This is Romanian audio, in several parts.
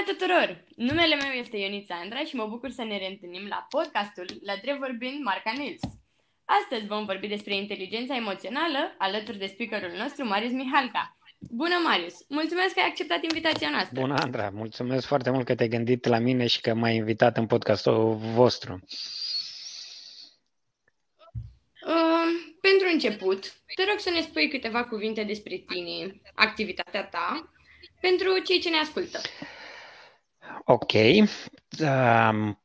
Bună tuturor! Numele meu este Ionita Andra și mă bucur să ne reîntâlnim la podcastul La Drept Vorbind Marca Nils. Astăzi vom vorbi despre inteligența emoțională alături de speakerul nostru, Marius Mihalca. Bună, Marius! Mulțumesc că ai acceptat invitația noastră. Bună, Andra! Mulțumesc foarte mult că te-ai gândit la mine și că m-ai invitat în podcastul vostru. Uh, pentru început, te rog să ne spui câteva cuvinte despre tine, activitatea ta, pentru cei ce ne ascultă. Ok. Um,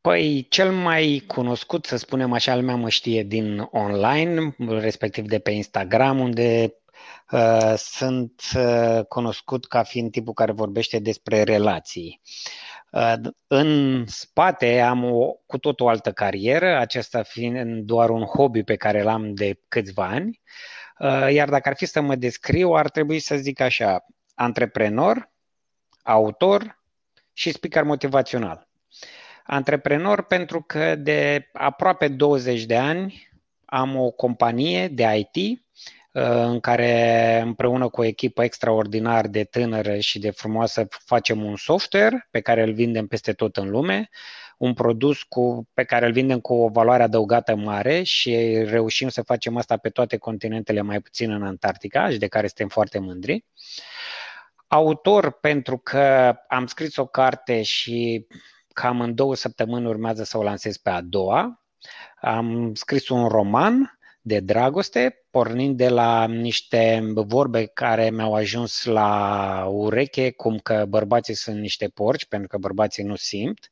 păi, cel mai cunoscut, să spunem așa, lumea mă știe din online, respectiv de pe Instagram, unde uh, sunt uh, cunoscut ca fiind tipul care vorbește despre relații. Uh, în spate am o cu tot o altă carieră, acesta fiind doar un hobby pe care l-am de câțiva ani. Uh, iar dacă ar fi să mă descriu, ar trebui să zic așa, antreprenor, autor, și speaker motivațional. Antreprenor pentru că de aproape 20 de ani am o companie de IT uh, în care împreună cu o echipă extraordinar de tânără și de frumoasă facem un software pe care îl vindem peste tot în lume, un produs cu, pe care îl vindem cu o valoare adăugată mare și reușim să facem asta pe toate continentele, mai puțin în Antarctica și de care suntem foarte mândri. Uh, autor pentru că am scris o carte și cam în două săptămâni urmează să o lansez pe a doua. Am scris un roman de dragoste, pornind de la niște vorbe care mi-au ajuns la ureche, cum că bărbații sunt niște porci, pentru că bărbații nu simt.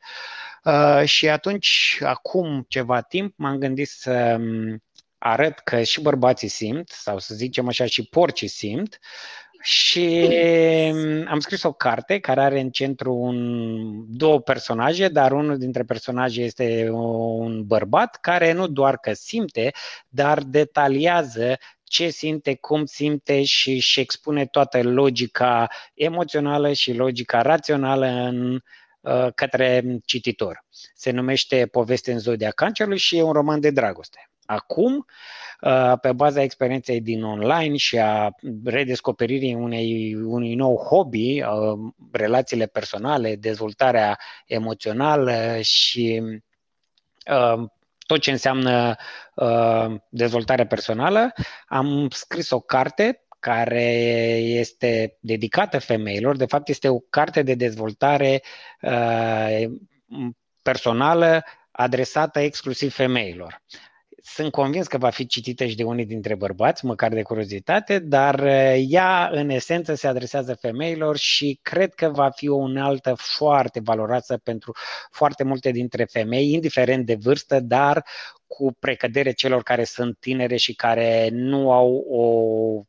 Uh, și atunci, acum ceva timp, m-am gândit să arăt că și bărbații simt, sau să zicem așa, și porcii simt, și mm, am scris o carte care are în centru un, două personaje, dar unul dintre personaje este un bărbat care nu doar că simte, dar detaliază ce simte, cum simte și își expune toată logica emoțională și logica rațională în, uh, către cititor. Se numește Poveste în Zodia Cancerului și e un roman de dragoste. Acum, uh, Uh, pe baza experienței din online și a redescoperirii unei, unui nou hobby, uh, relațiile personale, dezvoltarea emoțională și uh, tot ce înseamnă dezvoltare personală, am scris o carte care este dedicată femeilor. De fapt, este o carte de dezvoltare personală adresată exclusiv femeilor sunt convins că va fi citită și de unii dintre bărbați, măcar de curiozitate, dar uh, ea în esență se adresează femeilor și cred că va fi o unealtă foarte valoroasă pentru foarte multe dintre femei, indiferent de vârstă, dar cu precădere celor care sunt tinere și care nu au o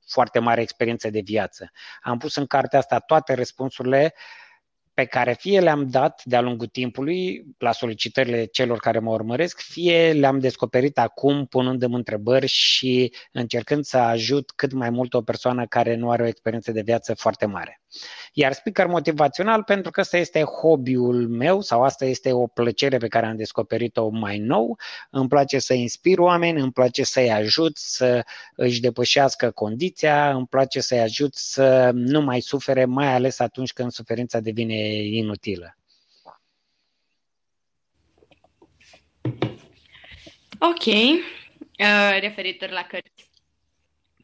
foarte mare experiență de viață. Am pus în cartea asta toate răspunsurile uh, pe care fie le-am dat de-a lungul timpului la solicitările celor care mă urmăresc, fie le-am descoperit acum punându-mi întrebări și încercând să ajut cât mai mult o persoană care nu are o experiență de viață foarte mare. Iar speaker motivațional, pentru că ăsta este hobby-ul meu sau asta este o plăcere pe care am descoperit-o mai nou, îmi place să inspir oameni, îmi place să-i ajut să își depășească condiția, îmi place să-i ajut să nu mai sufere, mai ales atunci când suferința devine inutilă. Ok. Uh, referitor la cărți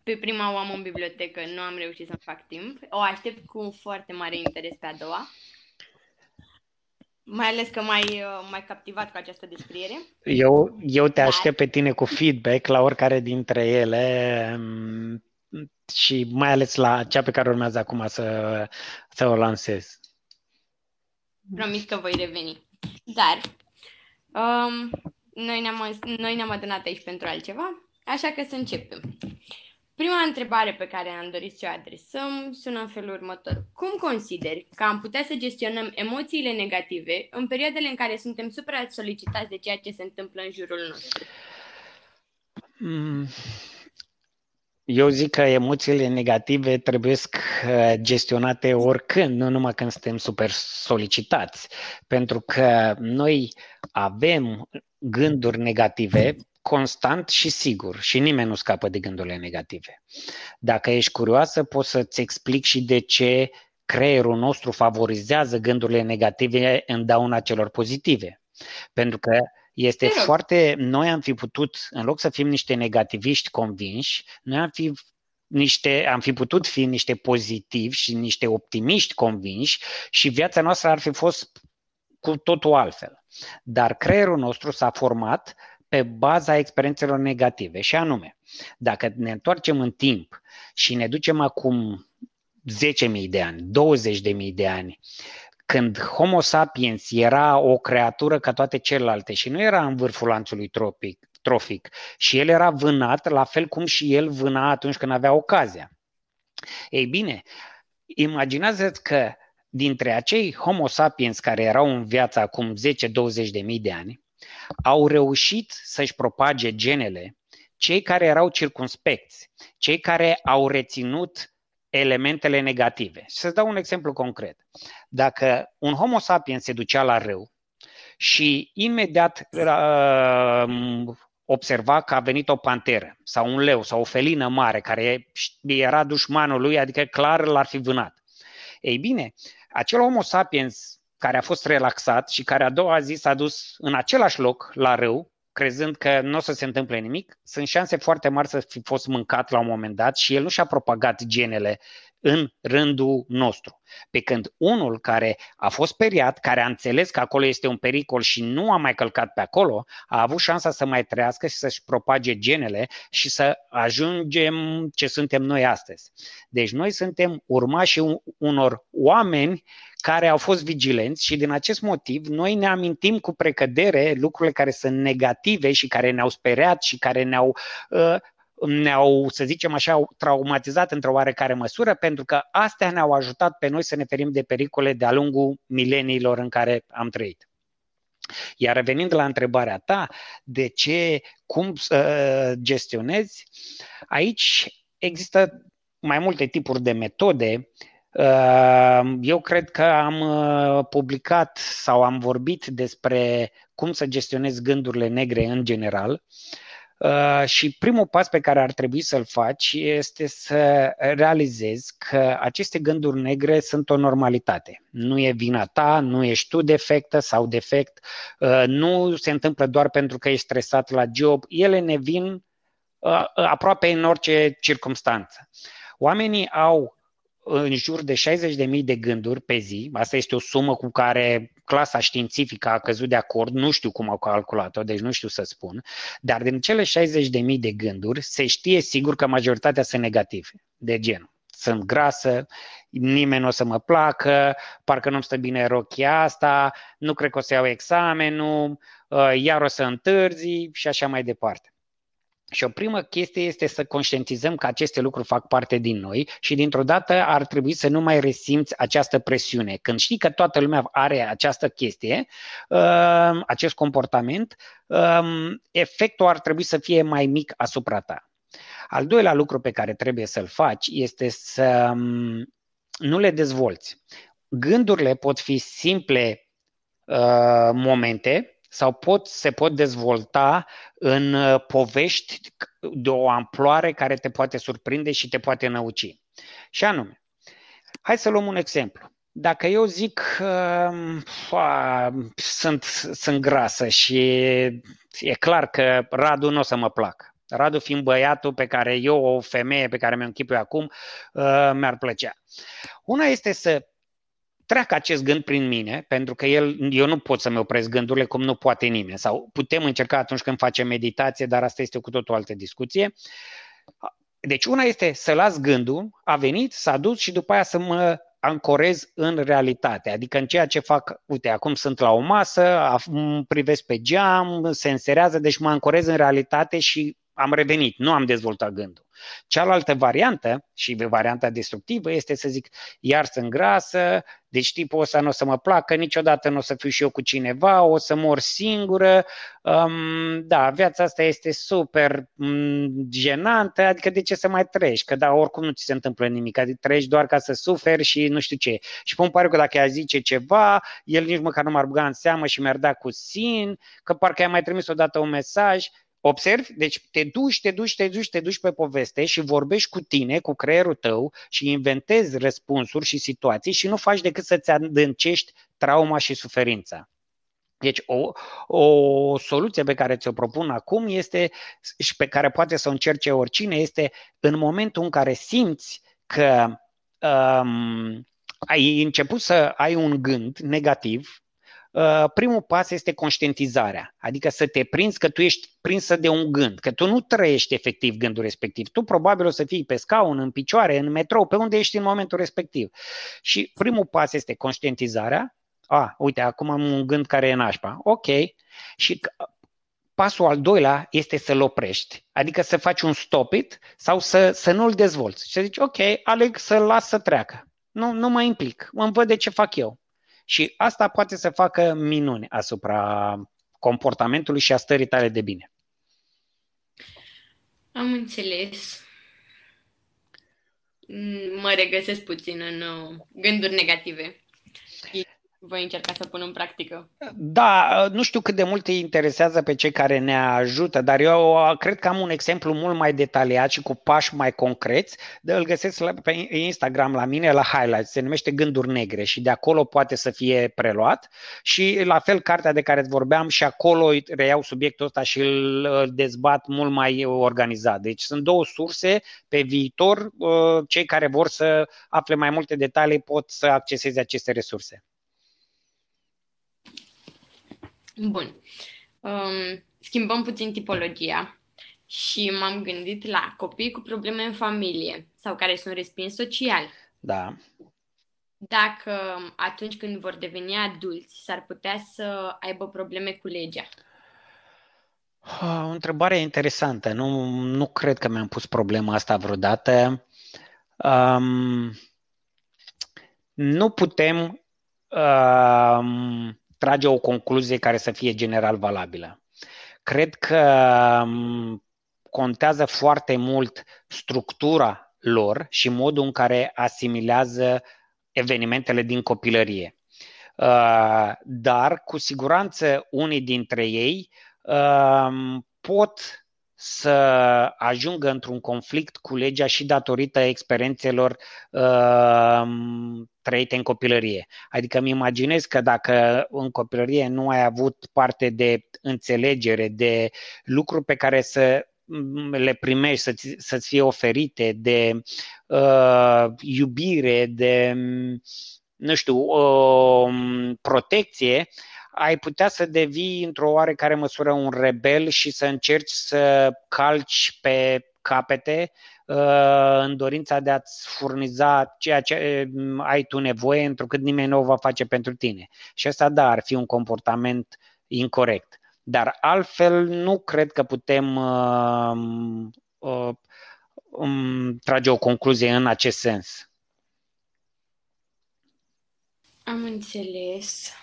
pe prima o am în bibliotecă, nu am reușit să fac timp. O aștept cu foarte mare interes pe a doua. Mai ales că mai mai captivat cu această descriere. Eu, eu te aștept pe tine cu feedback la oricare dintre ele mm, și mai ales la cea pe care urmează acum să, să o lansez. Promit că voi reveni. Dar um, noi, ne-am, noi ne-am adunat aici pentru altceva, așa că să începem. Prima întrebare pe care am dorit să o adresăm sună în felul următor. Cum consideri că am putea să gestionăm emoțiile negative în perioadele în care suntem supra-solicitați de ceea ce se întâmplă în jurul nostru? Mm. Eu zic că emoțiile negative trebuie uh, gestionate oricând, nu numai când suntem super solicitați. Pentru că noi avem gânduri negative constant și sigur și nimeni nu scapă de gândurile negative. Dacă ești curioasă, pot să-ți explic și de ce creierul nostru favorizează gândurile negative în dauna celor pozitive. Pentru că este Te foarte. Noi am fi putut, în loc să fim niște negativiști convinși, noi am fi niște, am fi putut fi niște pozitivi și niște optimiști convinși și viața noastră ar fi fost cu totul altfel. Dar creierul nostru s-a format pe baza experiențelor negative și anume, dacă ne întoarcem în timp și ne ducem acum 10.000 de ani, 20.000 de ani, când Homo sapiens era o creatură ca toate celelalte și nu era în vârful lanțului tropic, trofic și el era vânat la fel cum și el vâna atunci când avea ocazia. Ei bine, imaginează-ți că dintre acei Homo sapiens care erau în viață acum 10-20 de mii de ani, au reușit să-și propage genele cei care erau circunspecți, cei care au reținut elementele negative. Și să-ți dau un exemplu concret. Dacă un Homo sapiens se ducea la râu și imediat uh, observa că a venit o panteră sau un leu sau o felină mare care era dușmanul lui, adică clar l-ar fi vânat. Ei bine, acel Homo sapiens care a fost relaxat și care a doua zi s-a dus în același loc la râu, crezând că nu o să se întâmple nimic, sunt șanse foarte mari să fi fost mâncat la un moment dat și el nu și-a propagat genele în rândul nostru. Pe când unul care a fost speriat, care a înțeles că acolo este un pericol și nu a mai călcat pe acolo, a avut șansa să mai trăiască și să-și propage genele și să ajungem ce suntem noi astăzi. Deci noi suntem urmașii unor oameni care au fost vigilenți și din acest motiv noi ne amintim cu precădere lucrurile care sunt negative și care ne-au speriat și care ne-au uh, ne-au, să zicem așa, traumatizat într-o oarecare măsură, pentru că astea ne-au ajutat pe noi să ne ferim de pericole de-a lungul mileniilor în care am trăit. Iar revenind la întrebarea ta, de ce, cum să gestionezi, aici există mai multe tipuri de metode. Eu cred că am uh, publicat sau am vorbit despre cum să gestionezi gândurile negre în general. Uh, și primul pas pe care ar trebui să-l faci este să realizezi că aceste gânduri negre sunt o normalitate. Nu e vina ta, nu ești tu defectă sau defect, uh, nu se întâmplă doar pentru că ești stresat la job, ele ne vin uh, aproape în orice circunstanță. Oamenii au în jur de 60.000 de gânduri pe zi. Asta este o sumă cu care clasa științifică a căzut de acord, nu știu cum au calculat-o, deci nu știu să spun, dar din cele 60.000 de gânduri se știe sigur că majoritatea sunt negative, de genul sunt grasă, nimeni nu o să mă placă, parcă nu-mi stă bine rochia asta, nu cred că o să iau examenul, uh, iar o să întârzi și așa mai departe. Și o primă chestie este să conștientizăm că aceste lucruri fac parte din noi și dintr-o dată ar trebui să nu mai resimți această presiune. Când știi că toată lumea are această chestie, um, acest comportament, um, efectul ar trebui să fie mai mic asupra ta. Al doilea lucru pe care trebuie să-l faci este să um, nu le dezvolți. Gândurile pot fi simple uh, momente sau pot, se pot dezvolta în uh, povești de o amploare care te poate surprinde și te poate năuci. Și anume, hai să luăm un exemplu. Dacă eu zic că uh, sunt, sunt grasă și e clar că Radu nu o să mă placă, Radu fiind băiatul pe care eu, o femeie pe care mi-o închipui acum, uh, mi-ar plăcea. Una este să treacă acest gând prin mine, pentru că el, eu nu pot să-mi opresc gândurile cum nu poate nimeni. Sau putem încerca atunci când facem meditație, dar asta este cu totul o altă discuție. Deci una este să las gândul, a venit, s-a dus și după aia să mă ancorez în realitate, adică în ceea ce fac, uite, acum sunt la o masă, privesc pe geam, se înserează, deci mă ancorez în realitate și am revenit, nu am dezvoltat gândul. Cealaltă variantă, și varianta destructivă, este să zic, iar sunt grasă, deci tipul ăsta nu o să mă placă, niciodată nu o să fiu și eu cu cineva, o să mor singură. Um, da, viața asta este super um, jenantă, adică de ce să mai trăiești? Că da, oricum nu ți se întâmplă nimic, adică trăiești doar ca să suferi și nu știu ce. Și pun pare că dacă ea zice ceva, el nici măcar nu m-ar băga în seamă și mi-ar da cu sin, că parcă i-a mai trimis odată un mesaj, Observi? Deci te duci, te duci, te duci, te duci pe poveste și vorbești cu tine, cu creierul tău și inventezi răspunsuri și situații și nu faci decât să-ți adâncești trauma și suferința. Deci o, o soluție pe care ți-o propun acum este și pe care poate să o încerce oricine este în momentul în care simți că um, ai început să ai un gând negativ, uh, primul pas este conștientizarea, adică să te prinzi că tu ești prinsă de un gând, că tu nu trăiești efectiv gândul respectiv. Tu probabil o să fii pe scaun, în picioare, în metrou, pe unde ești în momentul respectiv. Și primul pas este conștientizarea, a, uite, acum am un gând care e nașpa. Ok. Și pasul al doilea este să-l oprești. Adică să faci un stop it sau să, să nu-l dezvolți. Și să zici, ok, aleg să-l las să treacă. Nu, nu mă implic. Mă văd de ce fac eu. Și asta poate să facă minuni asupra comportamentului și a stării tale de bine. Am înțeles. Mă regăsesc puțin în uh, gânduri negative voi încerca să pun în practică. Da, nu știu cât de mult îi interesează pe cei care ne ajută, dar eu cred că am un exemplu mult mai detaliat și cu pași mai concreți. De îl găsesc pe Instagram la mine, la highlights, se numește Gânduri Negre și de acolo poate să fie preluat. Și la fel, cartea de care îți vorbeam și acolo reiau subiectul ăsta și îl dezbat mult mai organizat. Deci sunt două surse pe viitor. Uh, cei care vor să afle mai multe detalii pot să acceseze aceste resurse. Bun. Um, schimbăm puțin tipologia și m-am gândit la copii cu probleme în familie sau care sunt respinși social. Da. Dacă atunci când vor deveni adulți s-ar putea să aibă probleme cu legea. O întrebare interesantă. Nu, nu cred că mi-am pus problema asta vreodată. Um, nu putem um, trage o concluzie care să fie general valabilă. Cred că mm, contează foarte mult structura lor și modul în care asimilează evenimentele din copilărie. Uh, dar, cu siguranță, unii dintre ei uh, pot să ajungă într-un conflict cu legea și datorită experiențelor uh, trăite în copilărie. Adică îmi imaginez că dacă în copilărie nu ai avut parte de înțelegere, de lucruri pe care să le primești, să-ți, să-ți fie oferite, de uh, iubire, de, nu știu, uh, protecție, ai putea să devii într-o oarecare măsură un rebel și să încerci să calci pe capete uh, în dorința de a-ți furniza ceea ce uh, ai tu nevoie, întrucât nimeni nu o va face pentru tine. Și asta, da, ar fi un comportament incorrect. Dar altfel nu cred că putem uh, uh, um, trage o concluzie în acest sens. Am înțeles.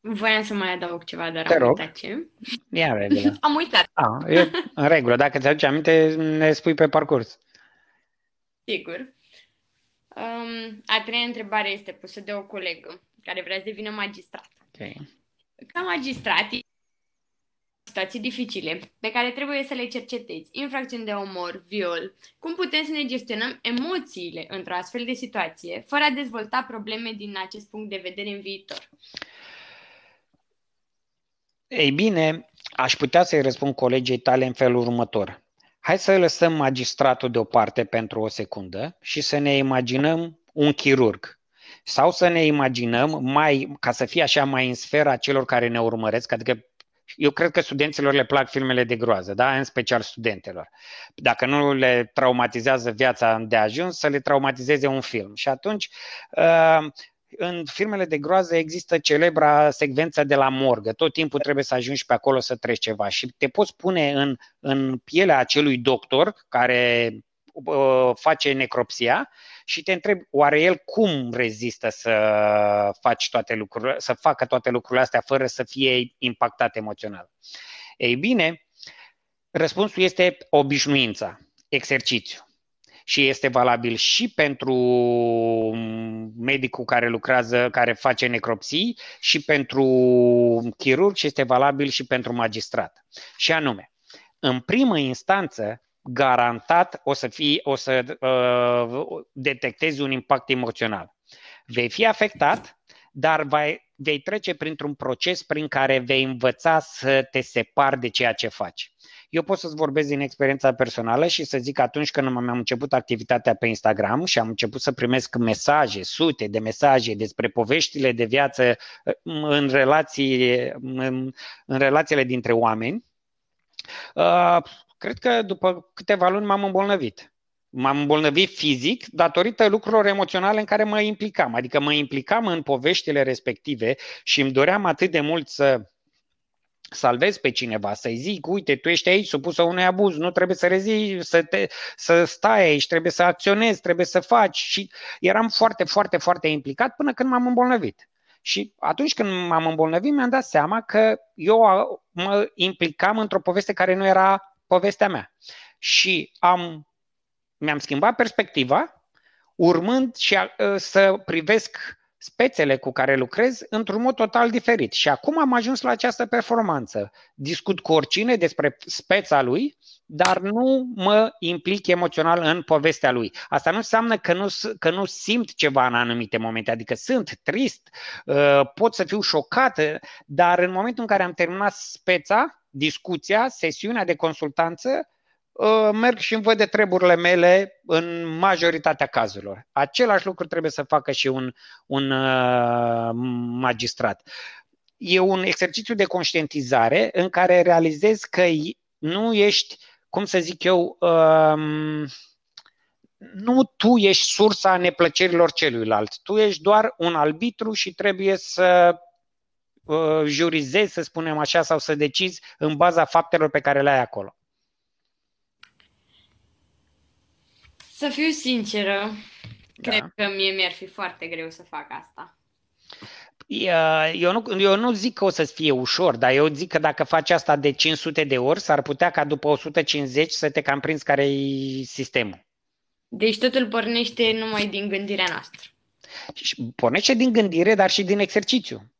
Voiam să mai adaug ceva, dar Te am rog. uitat ce. E în regulă. am uitat, A, e în regulă. Dacă ți aduce aminte, ne spui pe parcurs. sigur. Um, a treia întrebare este pusă de o colegă care vrea să devină magistrat. Okay. Ca magistrat, situații dificile pe care trebuie să le cercetezi, infracțiuni de omor, viol, cum putem să ne gestionăm emoțiile într-o astfel de situație, fără a dezvolta probleme din acest punct de vedere în viitor. Ei bine, aș putea să-i răspund colegii tale în felul următor. Hai să lăsăm magistratul deoparte pentru o secundă și să ne imaginăm un chirurg. Sau să ne imaginăm, mai, ca să fie așa mai în sfera celor care ne urmăresc, adică eu cred că studenților le plac filmele de groază, da? în special studentelor. Dacă nu le traumatizează viața de ajuns, să le traumatizeze un film. Și atunci uh, în filmele de groază există celebra secvență de la morgă. Tot timpul trebuie să ajungi pe acolo să treci ceva și te poți pune în, în pielea acelui doctor care uh, face necropsia și te întrebi, oare el cum rezistă să faci toate lucrurile, să facă toate lucrurile astea fără să fie impactat emoțional? Ei bine, răspunsul este obișnuința, exercițiu. Și este valabil și pentru medicul care lucrează, care face necropsii și pentru chirurg și este valabil și pentru magistrat. Și anume, în primă instanță, garantat o să, fie, o să uh, detectezi un impact emoțional. Vei fi afectat, dar vei, vei trece printr-un proces prin care vei învăța să te separi de ceea ce faci. Eu pot să-ți vorbesc din experiența personală și să zic că atunci când am început activitatea pe Instagram și am început să primesc mesaje, sute de mesaje despre poveștile de viață uh, în, relații, în, în relațiile dintre oameni, uh, cred că după câteva luni m-am îmbolnăvit. M-am îmbolnăvit fizic datorită lucrurilor emoționale în care mă implicam. Adică mă implicam în poveștile respective și îmi doream atât de mult să salvezi pe cineva, să-i zic, uite, tu ești aici supusă unui abuz, nu trebuie să rezi, să, te, să stai aici, trebuie să acționezi, trebuie să faci și eram foarte, foarte, foarte implicat până când m-am îmbolnăvit. Și atunci când m-am îmbolnăvit, mi-am dat seama că eu mă implicam într-o poveste care nu era povestea mea. Și am, mi-am schimbat perspectiva, urmând și a, să privesc spețele cu care lucrez într-un mod total diferit. Și acum am ajuns la această performanță. Discut cu oricine despre speța lui, dar nu mă implic emoțional în povestea lui. Asta nu înseamnă că nu, că nu simt ceva în anumite momente, adică sunt trist, uh, pot să fiu șocat, dar în momentul în care am terminat speța, discuția, sesiunea de consultanță, Uh, merg și îmi văd de treburile mele în majoritatea cazurilor. Același lucru trebuie să facă și un, un uh, magistrat. E un exercițiu de conștientizare în care realizezi că nu ești, cum să zic eu, um, nu tu ești sursa neplăcerilor celuilalt. Tu ești doar un arbitru și trebuie să uh, jurizezi, să spunem așa, sau să decizi în baza faptelor pe care le ai acolo. Să fiu sinceră, da. cred că mie mi-ar fi foarte greu să fac asta. Eu nu, eu nu zic că o să fie ușor, dar eu zic că dacă faci asta de 500 de ori, s-ar putea ca după 150 să te cam prinzi care e sistemul. Deci totul pornește numai din gândirea noastră. Pornește din gândire, dar și din exercițiu.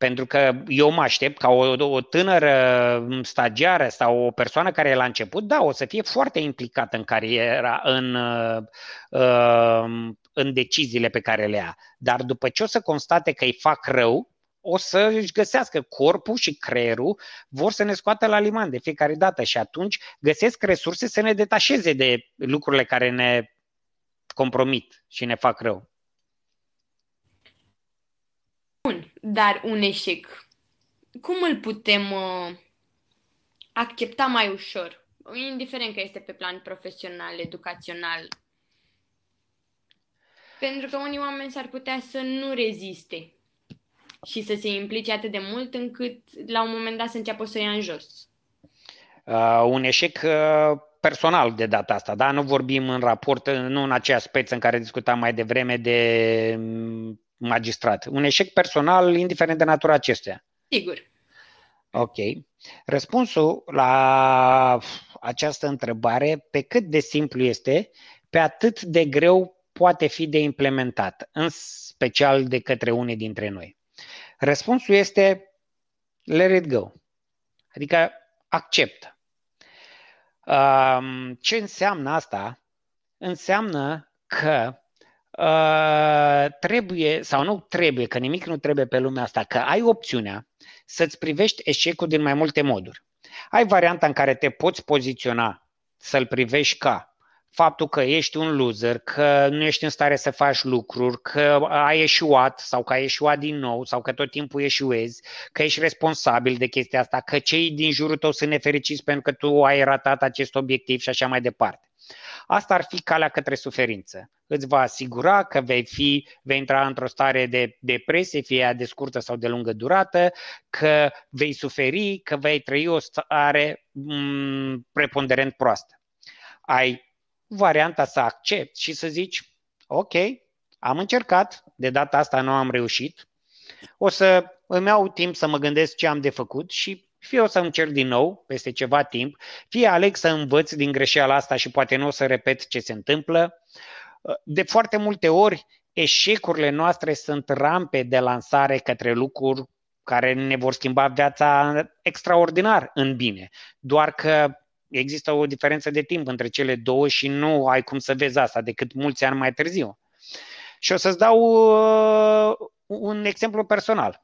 Pentru că eu mă aștept ca o, o tânără stagiară sau o persoană care e la început, da, o să fie foarte implicată în cariera, în, uh, în deciziile pe care le ia. Dar după ce o să constate că îi fac rău, o să își găsească corpul și creierul, vor să ne scoată la liman de fiecare dată și atunci găsesc resurse să ne detașeze de lucrurile care ne compromit și ne fac rău. Bun, dar un eșec, cum îl putem uh, accepta mai ușor? Indiferent că este pe plan profesional, educațional. Pentru că unii oameni s-ar putea să nu reziste și să se implice atât de mult încât la un moment dat să înceapă să ia în jos. Uh, un eșec uh, personal de data asta, da? Nu vorbim în raport, nu în aceea speță în care discutam mai devreme de magistrat. Un eșec personal, indiferent de natura acestuia. Sigur. Ok. Răspunsul la această întrebare, pe cât de simplu este, pe atât de greu poate fi de implementat, în special de către unii dintre noi. Răspunsul este let it go. Adică acceptă. Ce înseamnă asta? Înseamnă că Uh, trebuie, sau nu trebuie, că nimic nu trebuie pe lumea asta, că ai opțiunea să-ți privești eșecul din mai multe moduri. Ai varianta în care te poți poziționa să-l privești ca faptul că ești un loser, că nu ești în stare să faci lucruri, că ai eșuat sau că ai eșuat din nou sau că tot timpul eșuezi, că ești responsabil de chestia asta, că cei din jurul tău sunt nefericiți pentru că tu ai ratat acest obiectiv și așa mai departe. Asta ar fi calea către suferință. Îți va asigura că vei, fi, vei intra într-o stare de depresie, fie ea de scurtă sau de lungă durată, că vei suferi, că vei trăi o stare m- preponderent proastă. Ai varianta să accepti și să zici, ok, am încercat, de data asta nu am reușit, o să îmi iau timp să mă gândesc ce am de făcut și fie o să încerc din nou peste ceva timp, fie aleg să învăț din greșeala asta și poate nu o să repet ce se întâmplă. De foarte multe ori, eșecurile noastre sunt rampe de lansare către lucruri care ne vor schimba viața extraordinar în bine. Doar că există o diferență de timp între cele două și nu ai cum să vezi asta decât mulți ani mai târziu. Și o să-ți dau uh, un exemplu personal.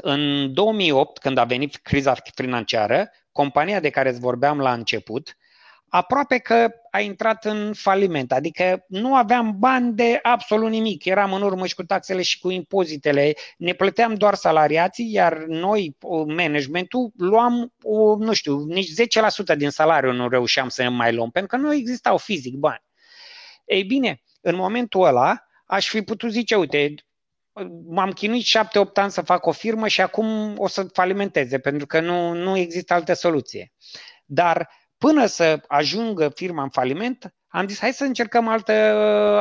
În 2008, când a venit criza financiară, compania de care îți vorbeam la început, aproape că a intrat în faliment, adică nu aveam bani de absolut nimic, eram în urmă și cu taxele și cu impozitele, ne plăteam doar salariații, iar noi, managementul, luam, nu știu, nici 10% din salariu nu reușeam să mai luăm, pentru că nu existau fizic bani. Ei bine, în momentul ăla, aș fi putut zice, uite, m-am chinuit șapte-opt ani să fac o firmă și acum o să falimenteze, pentru că nu, nu există altă soluție. Dar până să ajungă firma în faliment, am zis hai să încercăm altă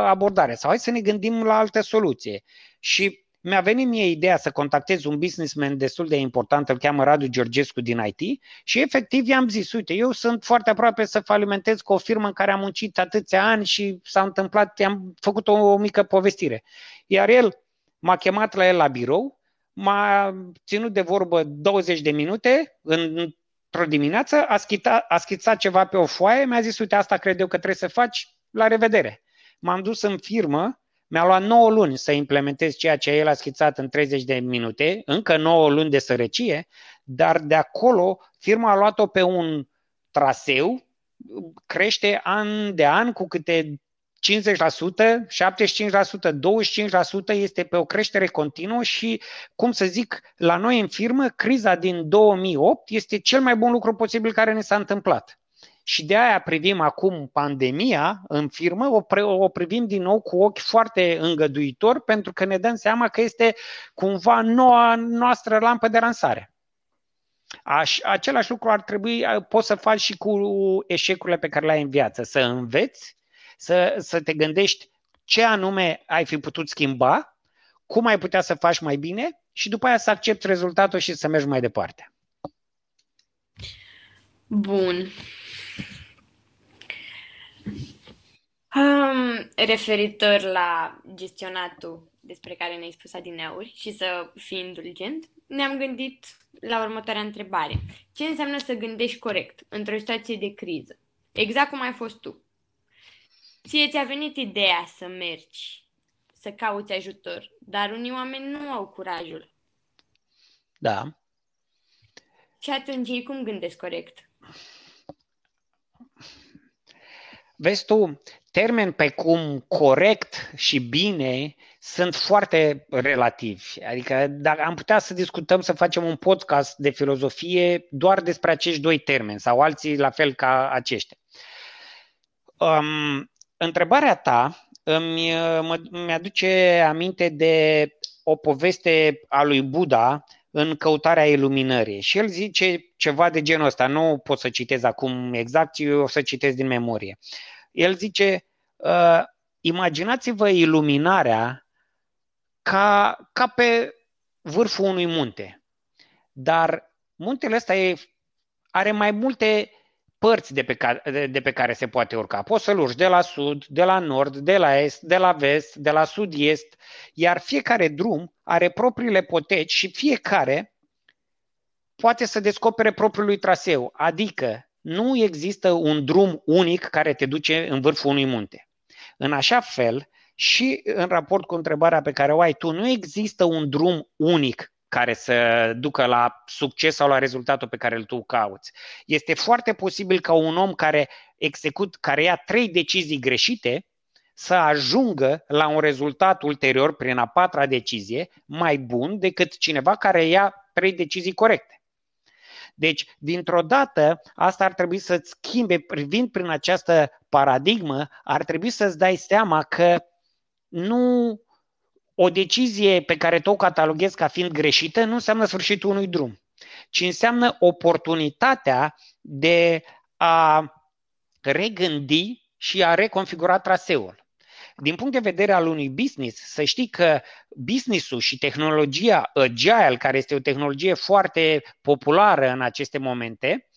abordare sau hai să ne gândim la altă soluție. Și mi-a venit mie ideea să contactez un businessman destul de important, îl cheamă Radu Georgescu din IT și efectiv i-am zis, uite, eu sunt foarte aproape să falimentez cu o firmă în care am muncit atâția ani și s-a întâmplat, i-am făcut o, o mică povestire. Iar el m-a chemat la el la birou, m-a ținut de vorbă 20 de minute într-o dimineață, a, schita, a schițat ceva pe o foaie, mi-a zis, uite, asta cred eu că trebuie să faci, la revedere. M-am dus în firmă, mi-a luat 9 luni să implementez ceea ce el a schițat în 30 de minute, încă 9 luni de sărăcie, dar de acolo firma a luat-o pe un traseu, crește an de an cu câte 50%, 75%, 25% este pe o creștere continuă și, cum să zic, la noi în firmă, criza din 2008 este cel mai bun lucru posibil care ne s-a întâmplat. Și de aia privim acum pandemia în firmă, o, pre, o privim din nou cu ochi foarte îngăduitor, pentru că ne dăm seama că este cumva noua noastră lampă de lansare. Aș, același lucru ar trebui, poți să faci și cu eșecurile pe care le ai în viață, să înveți să, să te gândești ce anume ai fi putut schimba, cum ai putea să faci mai bine și după aia să accepti rezultatul și să mergi mai departe. Bun. Um, referitor la gestionatul despre care ne-ai spus adineauri și să fii indulgent, ne-am gândit la următoarea întrebare. Ce înseamnă să gândești corect într-o situație de criză? Exact cum ai fost tu. Ție ți-a venit ideea să mergi, să cauți ajutor, dar unii oameni nu au curajul. Da. Și atunci ei cum gândesc corect? Vezi tu, termeni pe cum corect și bine sunt foarte relativi. Adică dacă am putea să discutăm, să facem un podcast de filozofie doar despre acești doi termeni sau alții la fel ca aceștia. Um, întrebarea ta îmi, mă, mi-aduce aminte de o poveste a lui Buddha în căutarea iluminării. Și el zice ceva de genul ăsta, nu pot să citez acum exact, ci o să citez din memorie. El zice, uh, imaginați-vă iluminarea ca, ca pe vârful unui munte. Dar muntele ăsta e, are mai multe părți de pe, care, de, de pe care se poate urca. Poți să-l urci de la sud, de la nord, de la est, de la vest, de la sud-est, iar fiecare drum are propriile poteci și fiecare poate să descopere propriul lui traseu, adică nu există un drum unic care te duce în vârful unui munte. În așa fel, și în raport cu întrebarea pe care o ai tu, nu există un drum unic care să ducă la succes sau la rezultatul pe care îl tu cauți. Este foarte posibil ca un om care execut, care ia trei decizii greșite, să ajungă la un rezultat ulterior prin a patra decizie mai bun decât cineva care ia trei decizii corecte. Deci, dintr-o dată, asta ar trebui să-ți schimbe, privind prin această paradigmă, ar trebui să-ți dai seama că nu o decizie pe care tu o cataloghezi ca fiind greșită nu înseamnă sfârșitul unui drum, ci înseamnă oportunitatea de a regândi și a reconfigura traseul. din punct de vedere al unui business, să știi că businessul și tehnologia Agile, care este o tehnologie foarte populară în aceste momente,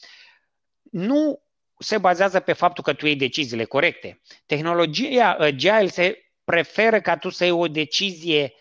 nu se bazează pe faptul că tu iei deciziile corecte. Tehnologia Agile se preferă ca tu să iei o decizie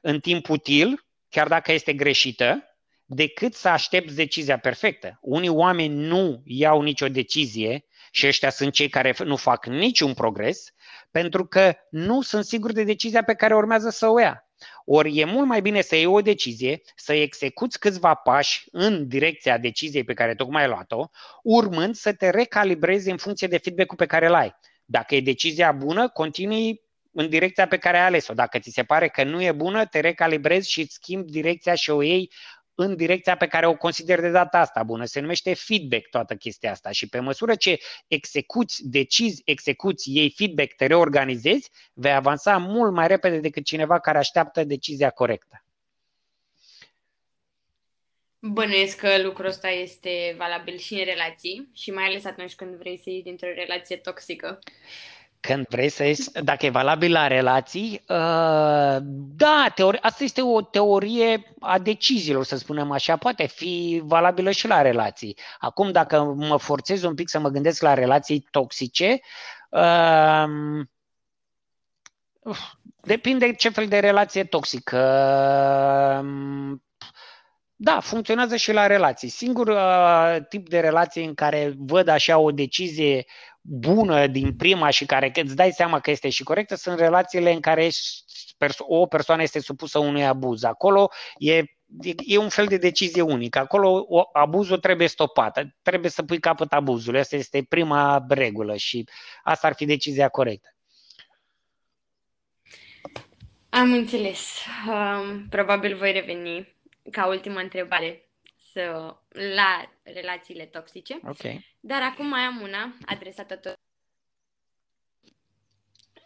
în timp util, chiar dacă este greșită, decât să aștepți decizia perfectă. Unii oameni nu iau nicio decizie și ăștia sunt cei care nu fac niciun progres pentru că nu sunt siguri de decizia pe care urmează să o ia. Ori e mult mai bine să iei o decizie, să execuți câțiva pași în direcția deciziei pe care tocmai ai luat-o, urmând să te recalibrezi în funcție de feedback-ul pe care îl ai. Dacă e decizia bună, continui în direcția pe care ai ales-o. Dacă ți se pare că nu e bună, te recalibrezi și îți schimbi direcția și o iei în direcția pe care o consider de data asta bună. Se numește feedback toată chestia asta și pe măsură ce execuți, decizi, execuți, iei feedback, te reorganizezi, vei avansa mult mai repede decât cineva care așteaptă decizia corectă. Bănuiesc că lucrul ăsta este valabil și în relații și mai ales atunci când vrei să iei dintr-o relație toxică. Când vrei să ieși, dacă e valabil la relații, uh, da, teori, asta este o teorie a deciziilor, să spunem așa, poate fi valabilă și la relații. Acum, dacă mă forțez un pic să mă gândesc la relații toxice, uh, depinde ce fel de relație toxică. Uh, da, funcționează și la relații. Singur uh, tip de relație în care văd așa o decizie bună din prima și care îți dai seama că este și corectă sunt relațiile în care o persoană este supusă unui abuz. Acolo e e un fel de decizie unică. Acolo abuzul trebuie stopat, trebuie să pui capăt abuzului. Asta este prima regulă și asta ar fi decizia corectă. Am înțeles. Um, probabil voi reveni ca ultimă întrebare să, la relațiile toxice. Okay. Dar acum mai am una adresată tot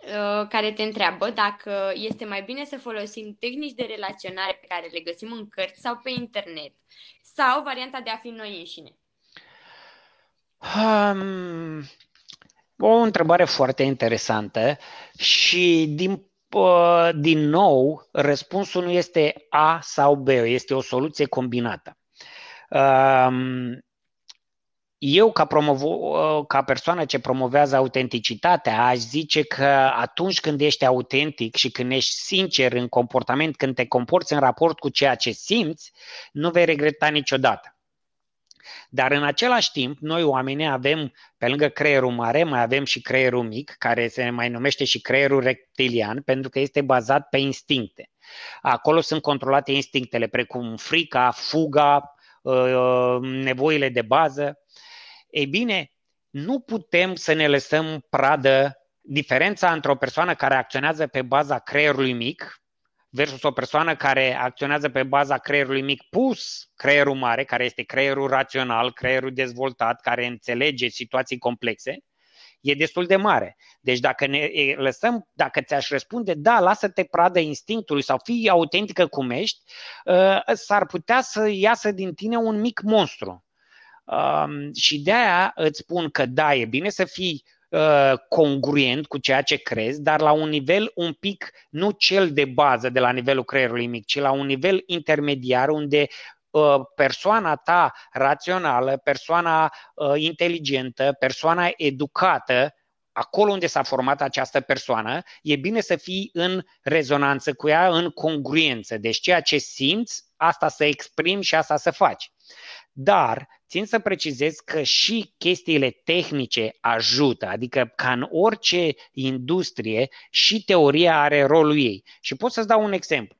uh, care te întreabă dacă este mai bine să folosim tehnici de relaționare pe care le găsim în cărți sau pe internet sau varianta de a fi noi înșine. Um, o întrebare foarte interesantă și din uh, din nou, răspunsul nu este A sau B, este o soluție combinată. Eu, ca, promovo- ca persoană ce promovează autenticitatea, aș zice că atunci când ești autentic și când ești sincer în comportament, când te comporți în raport cu ceea ce simți, nu vei regreta niciodată. Dar în același timp, noi oamenii avem, pe lângă creierul mare, mai avem și creierul mic, care se mai numește și creierul reptilian, pentru că este bazat pe instincte. Acolo sunt controlate instinctele, precum frica, fuga, Uh, nevoile de bază. Ei bine, nu putem să ne lăsăm pradă diferența între o persoană care acționează pe baza creierului mic versus o persoană care acționează pe baza creierului mic pus creierul mare, care este creierul rațional, creierul dezvoltat, care înțelege situații complexe, e destul de mare. Deci dacă ne lăsăm, dacă ți-aș răspunde, da, lasă-te pradă instinctului sau fii autentică cum ești, uh, s-ar putea să iasă din tine un mic monstru. Um, și de aia îți spun că da, e bine să fii uh, congruent cu ceea ce crezi, dar la un nivel un pic, nu cel de bază de la nivelul creierului mic, ci la un nivel intermediar unde Uh, persoana ta rațională, persoana uh, inteligentă, persoana educată, acolo unde s-a format această persoană, e bine să fii în rezonanță cu ea, în congruență. Deci ceea ce simți, asta să exprimi și asta să faci. Dar țin să precizez că și chestiile tehnice ajută, adică ca în orice industrie și teoria are rolul ei. Și pot să-ți dau un exemplu.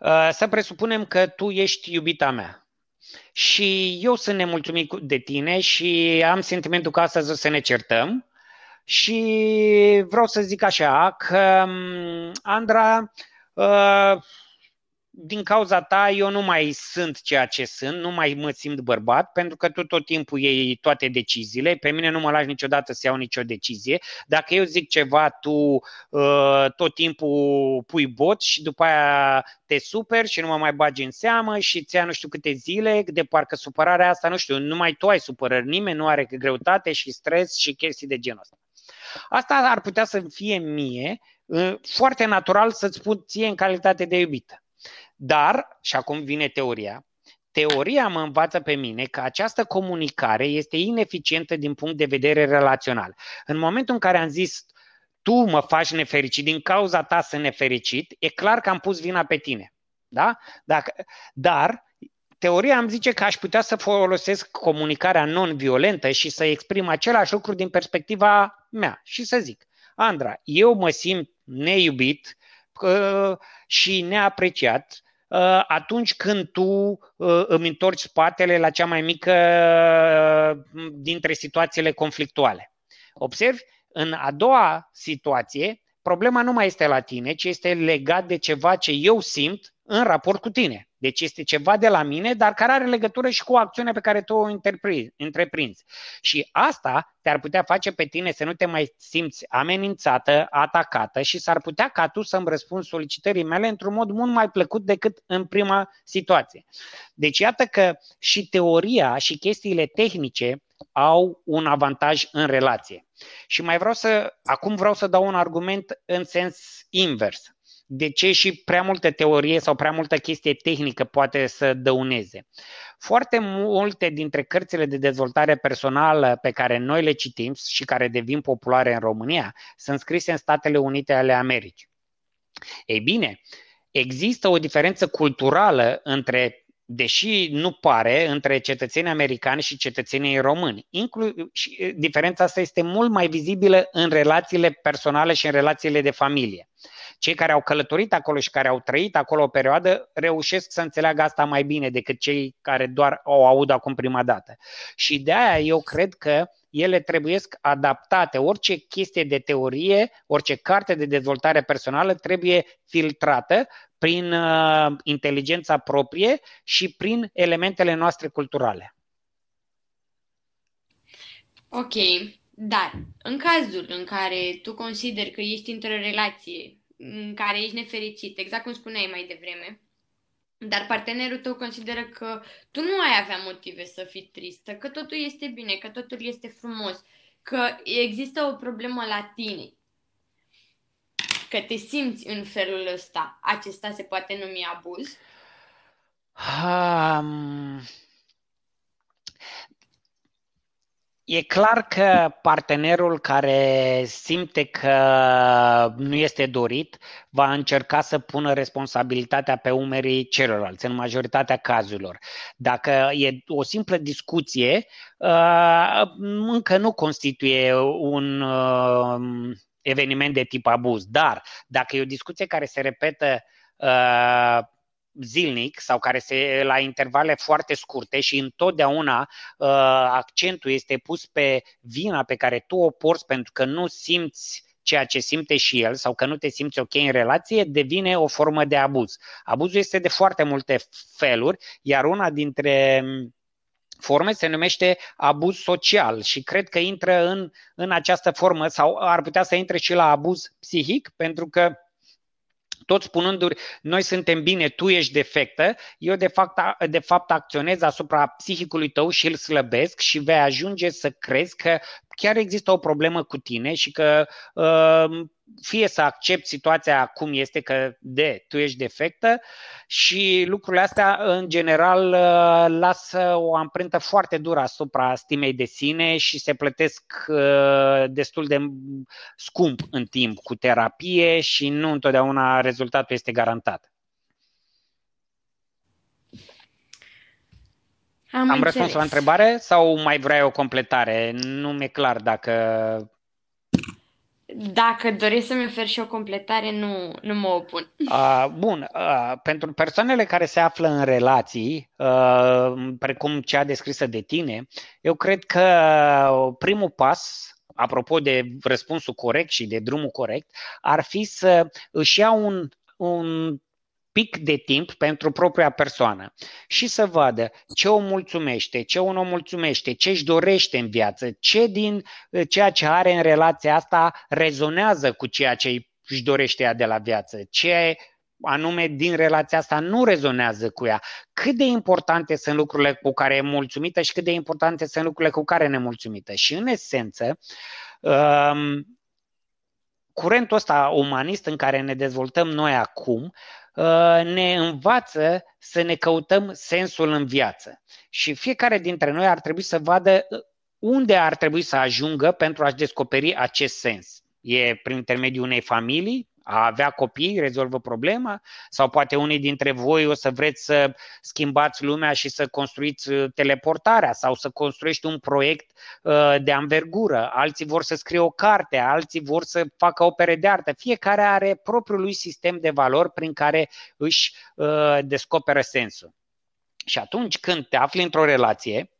Uh, să presupunem că tu ești iubita mea și eu sunt nemulțumit de tine și am sentimentul că astăzi o să ne certăm și vreau să zic așa că um, Andra uh, din cauza ta eu nu mai sunt ceea ce sunt, nu mai mă simt bărbat, pentru că tu tot timpul iei toate deciziile, pe mine nu mă lași niciodată să iau nicio decizie. Dacă eu zic ceva, tu uh, tot timpul pui bot și după aia te super și nu mă mai bagi în seamă și ți nu știu câte zile, de parcă supărarea asta, nu știu, numai tu ai supărări, nimeni nu are greutate și stres și chestii de genul ăsta. Asta ar putea să fie mie uh, foarte natural să-ți spun ție în calitate de iubită. Dar, și acum vine teoria, teoria mă învață pe mine că această comunicare este ineficientă din punct de vedere relațional. În momentul în care am zis tu mă faci nefericit, din cauza ta sunt nefericit, e clar că am pus vina pe tine. Da? Dacă, dar teoria îmi zice că aș putea să folosesc comunicarea non-violentă și să exprim același lucru din perspectiva mea și să zic, Andra, eu mă simt neiubit uh, și neapreciat uh, atunci când tu uh, îmi întorci spatele la cea mai mică uh, dintre situațiile conflictuale. Observi? În a doua situație, problema nu mai este la tine, ci este legat de ceva ce eu simt în raport cu tine. Deci este ceva de la mine, dar care are legătură și cu acțiunea pe care tu o întreprinzi. Și asta te-ar putea face pe tine să nu te mai simți amenințată, atacată și s-ar putea ca tu să-mi răspunzi solicitării mele într-un mod mult mai plăcut decât în prima situație. Deci iată că și teoria și chestiile tehnice au un avantaj în relație. Și mai vreau să, acum vreau să dau un argument în sens invers. De ce și prea multă teorie sau prea multă chestie tehnică poate să dăuneze? Foarte multe dintre cărțile de dezvoltare personală pe care noi le citim și care devin populare în România sunt scrise în Statele Unite ale Americii. Ei bine, există o diferență culturală între deși nu pare, între cetățenii americani și cetățenii români. Inclu- și diferența asta este mult mai vizibilă în relațiile personale și în relațiile de familie. Cei care au călătorit acolo și care au trăit acolo o perioadă reușesc să înțeleagă asta mai bine decât cei care doar o aud acum prima dată. Și de aia eu cred că ele trebuie adaptate. Orice chestie de teorie, orice carte de dezvoltare personală trebuie filtrată prin uh, inteligența proprie și prin elementele noastre culturale. Ok, dar în cazul în care tu consideri că ești într-o relație în care ești nefericit, exact cum spuneai mai devreme, dar partenerul tău consideră că tu nu ai avea motive să fii tristă, că totul este bine, că totul este frumos, că există o problemă la tine, că te simți în felul ăsta, acesta se poate numi abuz? Um, E clar că partenerul care simte că nu este dorit va încerca să pună responsabilitatea pe umerii celorlalți, în majoritatea cazurilor. Dacă e o simplă discuție, uh, încă nu constituie un uh, eveniment de tip abuz, dar dacă e o discuție care se repetă uh, zilnic sau care se la intervale foarte scurte și întotdeauna uh, accentul este pus pe vina pe care tu o porți pentru că nu simți ceea ce simte și el sau că nu te simți ok în relație, devine o formă de abuz. Abuzul este de foarte multe feluri, iar una dintre mm, forme se numește abuz social și cred că intră în, în această formă sau ar putea să intre și la abuz psihic, pentru că tot spunându noi suntem bine, tu ești defectă, eu de fapt, de fapt acționez asupra psihicului tău și îl slăbesc și vei ajunge să crezi că chiar există o problemă cu tine și că uh, fie să accepti situația cum este, că de, tu ești defectă și lucrurile astea în general uh, lasă o amprentă foarte dură asupra stimei de sine și se plătesc uh, destul de scump în timp cu terapie și nu întotdeauna rezultatul este garantat. Am, Am răspuns la întrebare sau mai vrei o completare? Nu mi-e clar dacă dacă doresc să-mi ofer și o completare, nu, nu mă opun. Uh, bun, uh, pentru persoanele care se află în relații, uh, precum cea descrisă de tine, eu cred că primul pas, apropo de răspunsul corect și de drumul corect, ar fi să își ia un, un pic de timp pentru propria persoană și să vadă ce o mulțumește, ce o nu mulțumește, ce își dorește în viață, ce din uh, ceea ce are în relația asta rezonează cu ceea ce își dorește ea de la viață, ce anume din relația asta nu rezonează cu ea. Cât de importante sunt lucrurile cu care e mulțumită și cât de importante sunt lucrurile cu care e nemulțumită. Și în esență, um, curentul ăsta umanist în care ne dezvoltăm noi acum uh, ne învață să ne căutăm sensul în viață. Și fiecare dintre noi ar trebui să vadă uh, unde ar trebui să ajungă pentru a-și descoperi acest sens. E prin intermediul unei familii, a avea copii rezolvă problema? Sau poate unii dintre voi o să vreți să schimbați lumea și să construiți uh, teleportarea sau să construiești un proiect uh, de anvergură. Alții vor să scrie o carte, alții vor să facă opere de artă. Fiecare are propriul lui sistem de valori prin care își uh, descoperă sensul. Și atunci când te afli într-o relație,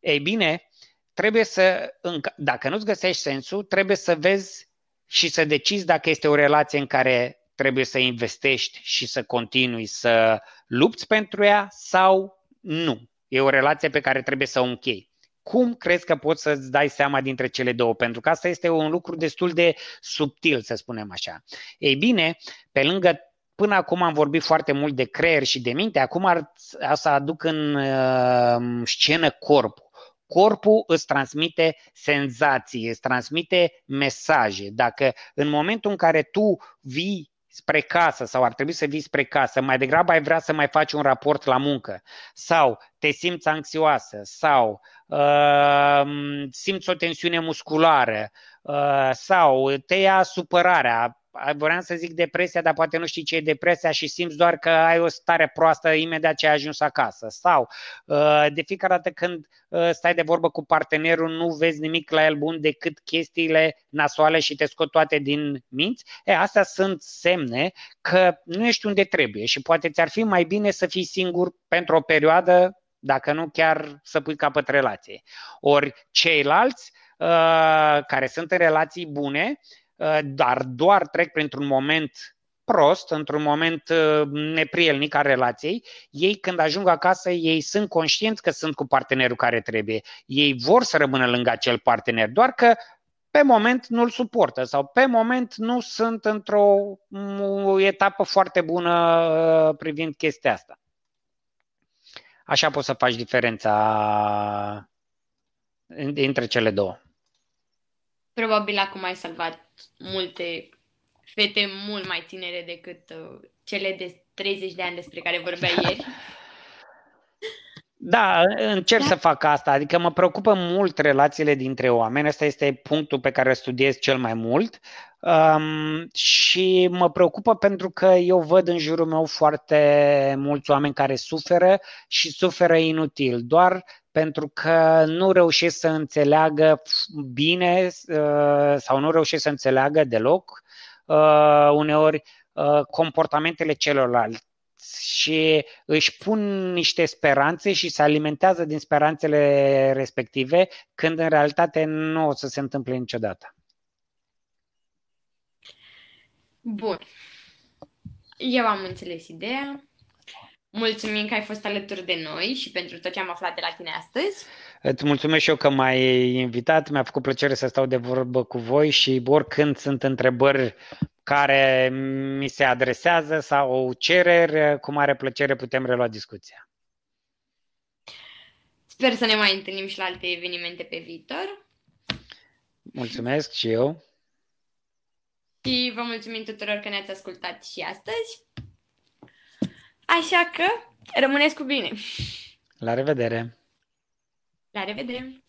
ei bine, trebuie să, dacă nu-ți găsești sensul, trebuie să vezi și să decizi dacă este o relație în care trebuie să investești și să continui să lupți pentru ea sau nu. E o relație pe care trebuie să o închei. Cum crezi că poți să-ți dai seama dintre cele două? Pentru că asta este un lucru destul de subtil, să spunem așa. Ei bine, pe lângă Până acum am vorbit foarte mult de creier și de minte, acum ar, să aduc în uh, scenă corpul corpul îți transmite senzații, îți transmite mesaje. Dacă în momentul în care tu vii spre casă sau ar trebui să vii spre casă, mai degrabă ai vrea să mai faci un raport la muncă sau te simți anxioasă sau uh, simți o tensiune musculară uh, sau te ia supărarea, vreau să zic depresia, dar poate nu știi ce e depresia și simți doar că ai o stare proastă imediat ce ai ajuns acasă. Sau uh, de fiecare dată când uh, stai de vorbă cu partenerul, nu vezi nimic la el bun decât chestiile nasoale și te scot toate din minți. E, astea sunt semne că nu ești unde trebuie și poate ți-ar fi mai bine să fii singur pentru o perioadă, dacă nu chiar să pui capăt relației. Ori ceilalți uh, care sunt în relații bune, Uh, dar doar trec printr-un moment prost, într-un moment uh, neprielnic al relației, ei când ajung acasă, ei sunt conștienți că sunt cu partenerul care trebuie. Ei vor să rămână lângă acel partener, doar că pe moment nu-l suportă sau pe moment nu sunt într-o etapă foarte bună uh, privind chestia asta. Așa poți să faci diferența între cele două. Probabil acum ai salvat multe fete mult mai tinere decât uh, cele de 30 de ani despre care vorbeai ieri. Da, încerc da. să fac asta, adică mă preocupă mult relațiile dintre oameni, ăsta este punctul pe care îl studiez cel mai mult um, și mă preocupă pentru că eu văd în jurul meu foarte mulți oameni care suferă și suferă inutil, doar pentru că nu reușesc să înțeleagă bine uh, sau nu reușesc să înțeleagă deloc uh, uneori uh, comportamentele celorlalți și își pun niște speranțe și se alimentează din speranțele respective, când în realitate nu o să se întâmple niciodată. Bun. Eu am înțeles ideea. Mulțumim că ai fost alături de noi și pentru tot ce am aflat de la tine astăzi. Îți mulțumesc și eu că m-ai invitat. Mi-a făcut plăcere să stau de vorbă cu voi și oricând sunt întrebări care mi se adresează sau cereri, cu mare plăcere putem relua discuția. Sper să ne mai întâlnim și la alte evenimente pe viitor. Mulțumesc și eu. Și vă mulțumim tuturor că ne-ați ascultat și astăzi. Așa că rămâneți cu bine. La revedere! La revedere!